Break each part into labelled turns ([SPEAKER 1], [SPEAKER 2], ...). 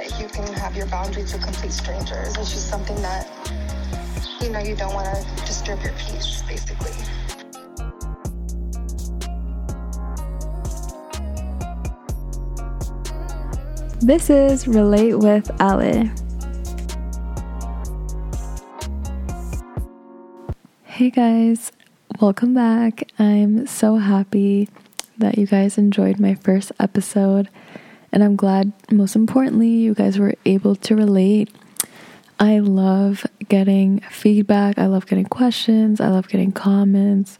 [SPEAKER 1] like you can have your boundaries with complete strangers. It's just something that, you know, you don't want to disturb your peace, basically.
[SPEAKER 2] This is Relate with Ali. Hey guys, welcome back. I'm so happy that you guys enjoyed my first episode, and I'm glad, most importantly, you guys were able to relate. I love getting feedback, I love getting questions, I love getting comments,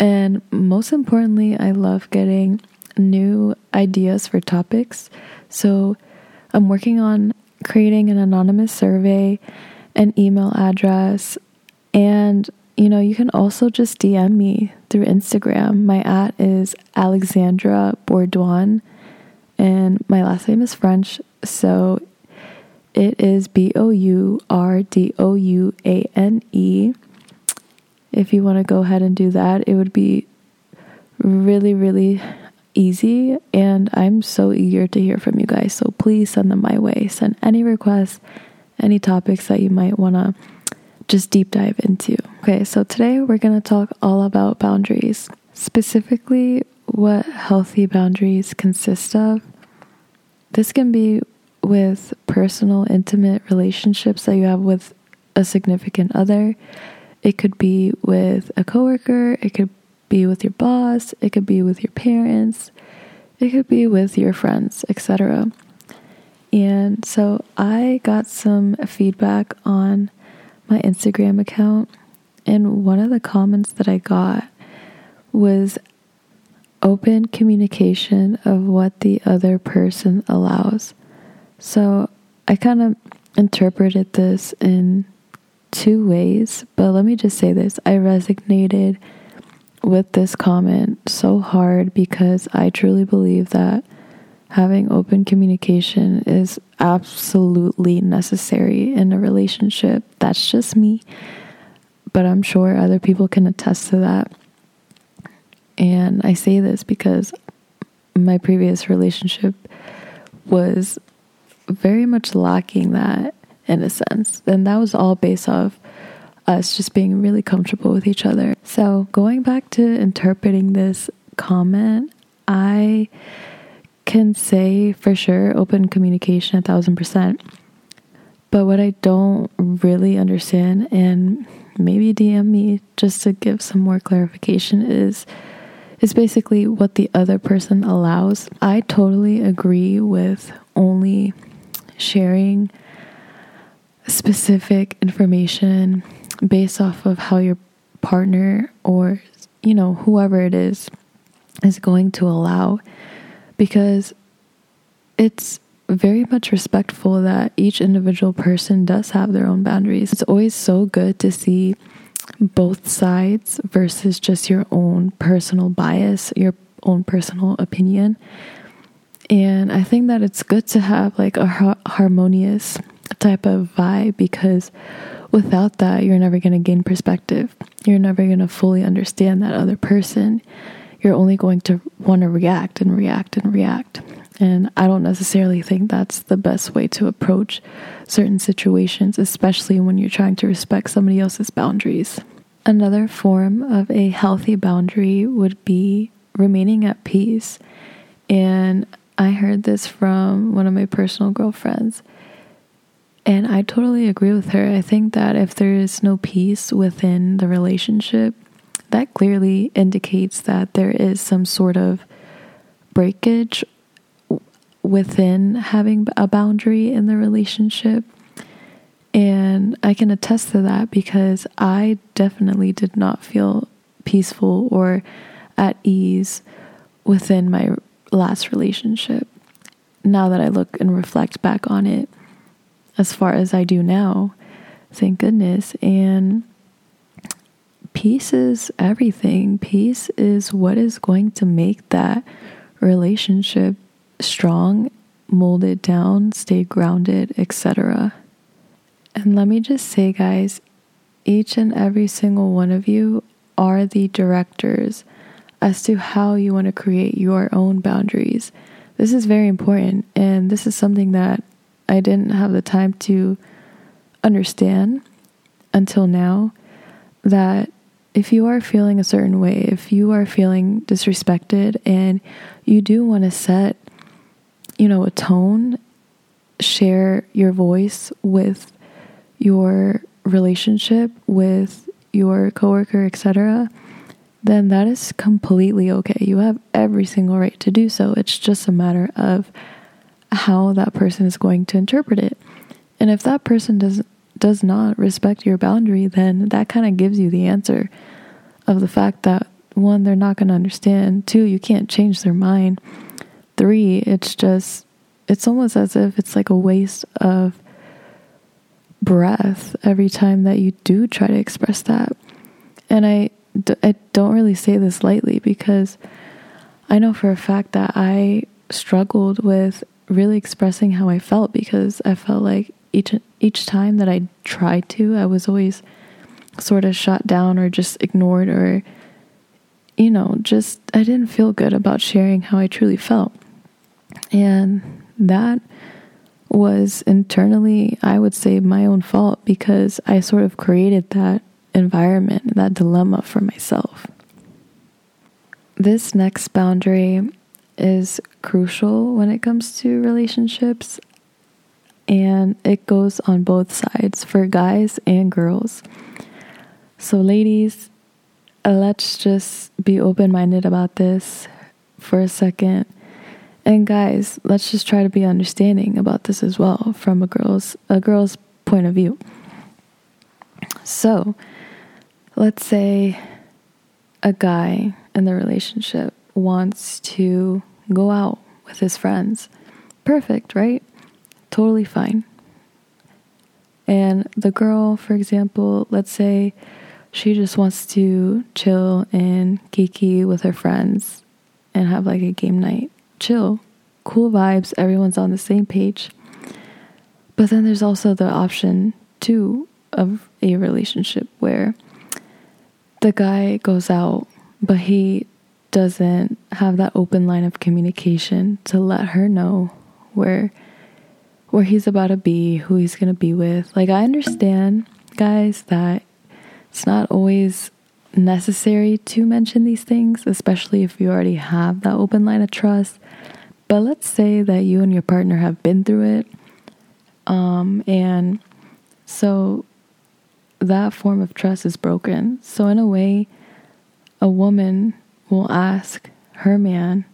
[SPEAKER 2] and most importantly, I love getting new ideas for topics. So I'm working on creating an anonymous survey, an email address, and you know, you can also just DM me through Instagram. My at is Alexandra Bourdouane, and my last name is French, so it is B O U R D O U A N E. If you want to go ahead and do that, it would be really, really easy. And I'm so eager to hear from you guys. So please send them my way. Send any requests, any topics that you might want to just deep dive into. Okay, so today we're going to talk all about boundaries, specifically what healthy boundaries consist of. This can be with personal, intimate relationships that you have with a significant other. It could be with a coworker, it could be with your boss, it could be with your parents, it could be with your friends, etc. And so I got some feedback on my Instagram account, and one of the comments that I got was open communication of what the other person allows. So I kind of interpreted this in two ways, but let me just say this I resonated with this comment so hard because I truly believe that having open communication is absolutely necessary in a relationship. That's just me, but I'm sure other people can attest to that. And I say this because my previous relationship was very much lacking that in a sense. And that was all based off us just being really comfortable with each other. So, going back to interpreting this comment, I can say for sure open communication a thousand percent. But what I don't really understand, and maybe DM me just to give some more clarification, is is basically what the other person allows. I totally agree with only sharing specific information based off of how your partner or you know whoever it is is going to allow because it's very much respectful that each individual person does have their own boundaries. It's always so good to see both sides versus just your own personal bias, your own personal opinion. And I think that it's good to have like a ha- harmonious type of vibe because without that, you're never going to gain perspective. You're never going to fully understand that other person. You're only going to want to react and react and react. And I don't necessarily think that's the best way to approach certain situations, especially when you're trying to respect somebody else's boundaries. Another form of a healthy boundary would be remaining at peace. And I heard this from one of my personal girlfriends. And I totally agree with her. I think that if there is no peace within the relationship, that clearly indicates that there is some sort of breakage within having a boundary in the relationship. And I can attest to that because I definitely did not feel peaceful or at ease within my last relationship. Now that I look and reflect back on it, as far as I do now. Thank goodness. And peace is everything. Peace is what is going to make that relationship strong, molded down, stay grounded, etc. And let me just say, guys, each and every single one of you are the directors as to how you want to create your own boundaries. This is very important, and this is something that I didn't have the time to understand until now that if you are feeling a certain way, if you are feeling disrespected and you do want to set, you know, a tone, share your voice with your relationship with your coworker, etc., then that is completely okay. You have every single right to do so. It's just a matter of how that person is going to interpret it. And if that person does does not respect your boundary, then that kind of gives you the answer of the fact that one, they're not going to understand. Two, you can't change their mind. Three, it's just, it's almost as if it's like a waste of breath every time that you do try to express that. And I, I don't really say this lightly because I know for a fact that I struggled with really expressing how I felt because I felt like each each time that I tried to, I was always sort of shot down or just ignored or you know, just I didn't feel good about sharing how I truly felt. And that was internally, I would say, my own fault because I sort of created that environment, that dilemma for myself. This next boundary is crucial when it comes to relationships, and it goes on both sides for guys and girls. So, ladies, let's just be open minded about this for a second. And guys, let's just try to be understanding about this as well from a girl's a girl's point of view. So, let's say a guy in the relationship wants to go out with his friends. Perfect, right? Totally fine. And the girl, for example, let's say she just wants to chill and geeky with her friends and have like a game night. Chill, cool vibes, everyone's on the same page. But then there's also the option, too, of a relationship where the guy goes out, but he doesn't have that open line of communication to let her know where where he's about to be, who he's going to be with. Like I understand, guys, that it's not always necessary to mention these things, especially if you already have that open line of trust. But let's say that you and your partner have been through it. Um, and so that form of trust is broken. So, in a way, a woman will ask her man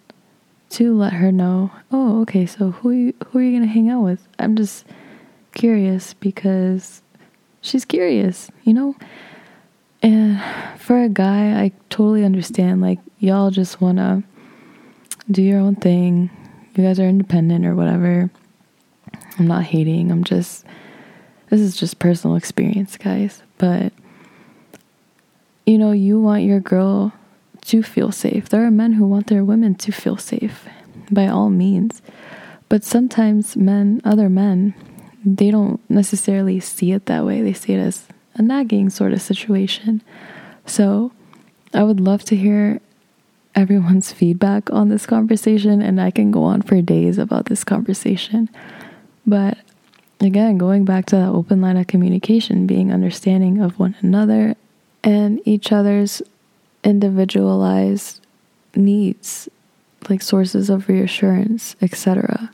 [SPEAKER 2] to let her know, oh, okay, so who are you, who are you going to hang out with? I'm just curious because she's curious, you know? And for a guy, I totally understand. Like, y'all just want to do your own thing. You guys are independent or whatever. I'm not hating. I'm just, this is just personal experience, guys. But, you know, you want your girl to feel safe. There are men who want their women to feel safe by all means. But sometimes men, other men, they don't necessarily see it that way. They see it as a nagging sort of situation. So I would love to hear everyone's feedback on this conversation, and I can go on for days about this conversation. But again, going back to that open line of communication, being understanding of one another and each other's individualized needs, like sources of reassurance, etc.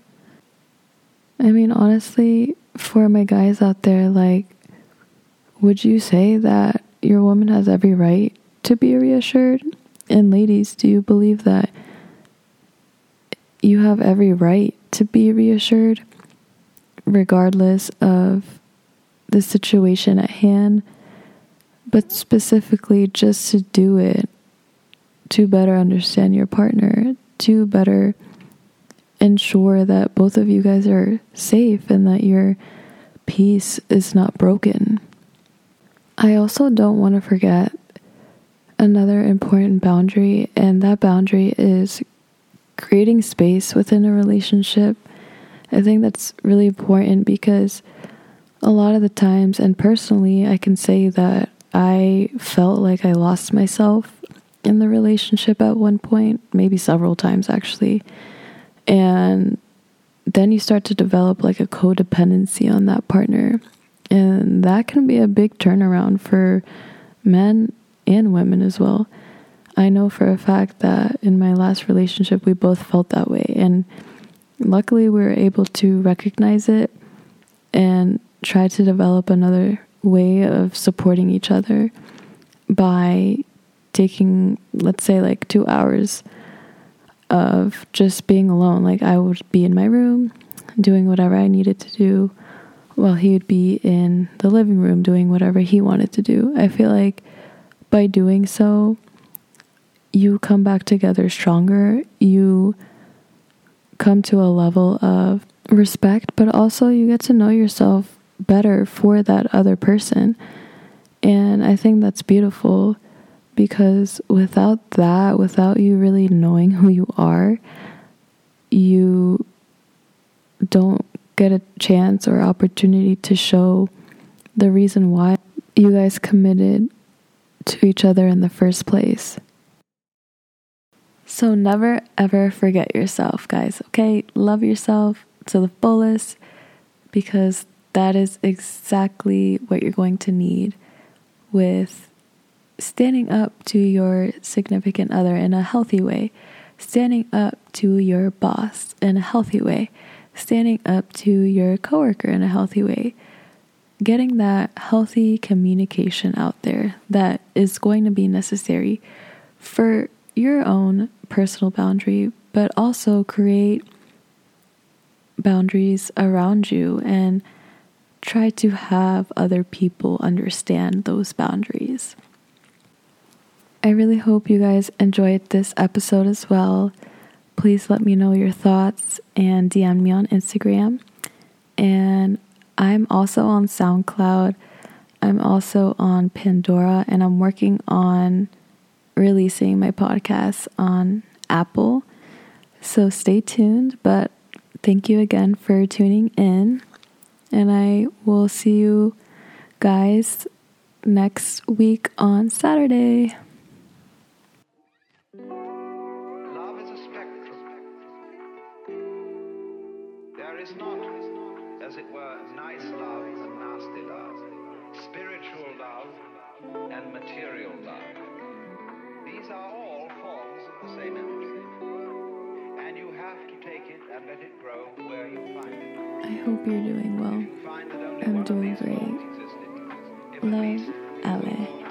[SPEAKER 2] I mean, honestly, for my guys out there, like, would you say that your woman has every right to be reassured? And ladies, do you believe that you have every right to be reassured, regardless of the situation at hand? but specifically just to do it to better understand your partner, to better ensure that both of you guys are safe and that your peace is not broken. I also don't want to forget another important boundary, and that boundary is creating space within a relationship. I think that's really important because a lot of the times, and personally, I can say that I felt like I lost myself in the relationship at one point, maybe several times actually. And then you start to develop like a codependency on that partner. And that can be a big turnaround for men and women as well. I know for a fact that in my last relationship, we both felt that way. And luckily, we were able to recognize it and try to develop another way of supporting each other by taking, let's say, like two hours of just being alone. Like, I would be in my room doing whatever I needed to do while he would be in the living room doing whatever he wanted to do. I feel like by doing so, you come back together stronger. You come to a level of respect, but also you get to know yourself better for that other person. And I think that's beautiful because without that, without you really knowing who you are, you don't get a chance or opportunity to show the reason why you guys committed to each other in the first place. So never ever forget yourself, guys, okay? Love yourself to the fullest because that is exactly what you're going to need with standing up to your significant other in a healthy way, standing up to your boss in a healthy way, standing up to your coworker in a healthy way, getting that healthy communication out there that is going to be necessary for your own personal boundary, but also create boundaries around you and try to have other people understand those boundaries. I really hope you guys enjoyed this episode as well. Please let me know your thoughts and DM me on Instagram. And I'm also on SoundCloud. I'm also on Pandora, and I'm working on releasing my podcast on Apple. So stay tuned. But thank you again for tuning in. And I will see you guys next week on Saturday. I hope you're doing well.
[SPEAKER 3] If you find that only
[SPEAKER 2] I'm doing great. Love, Ale.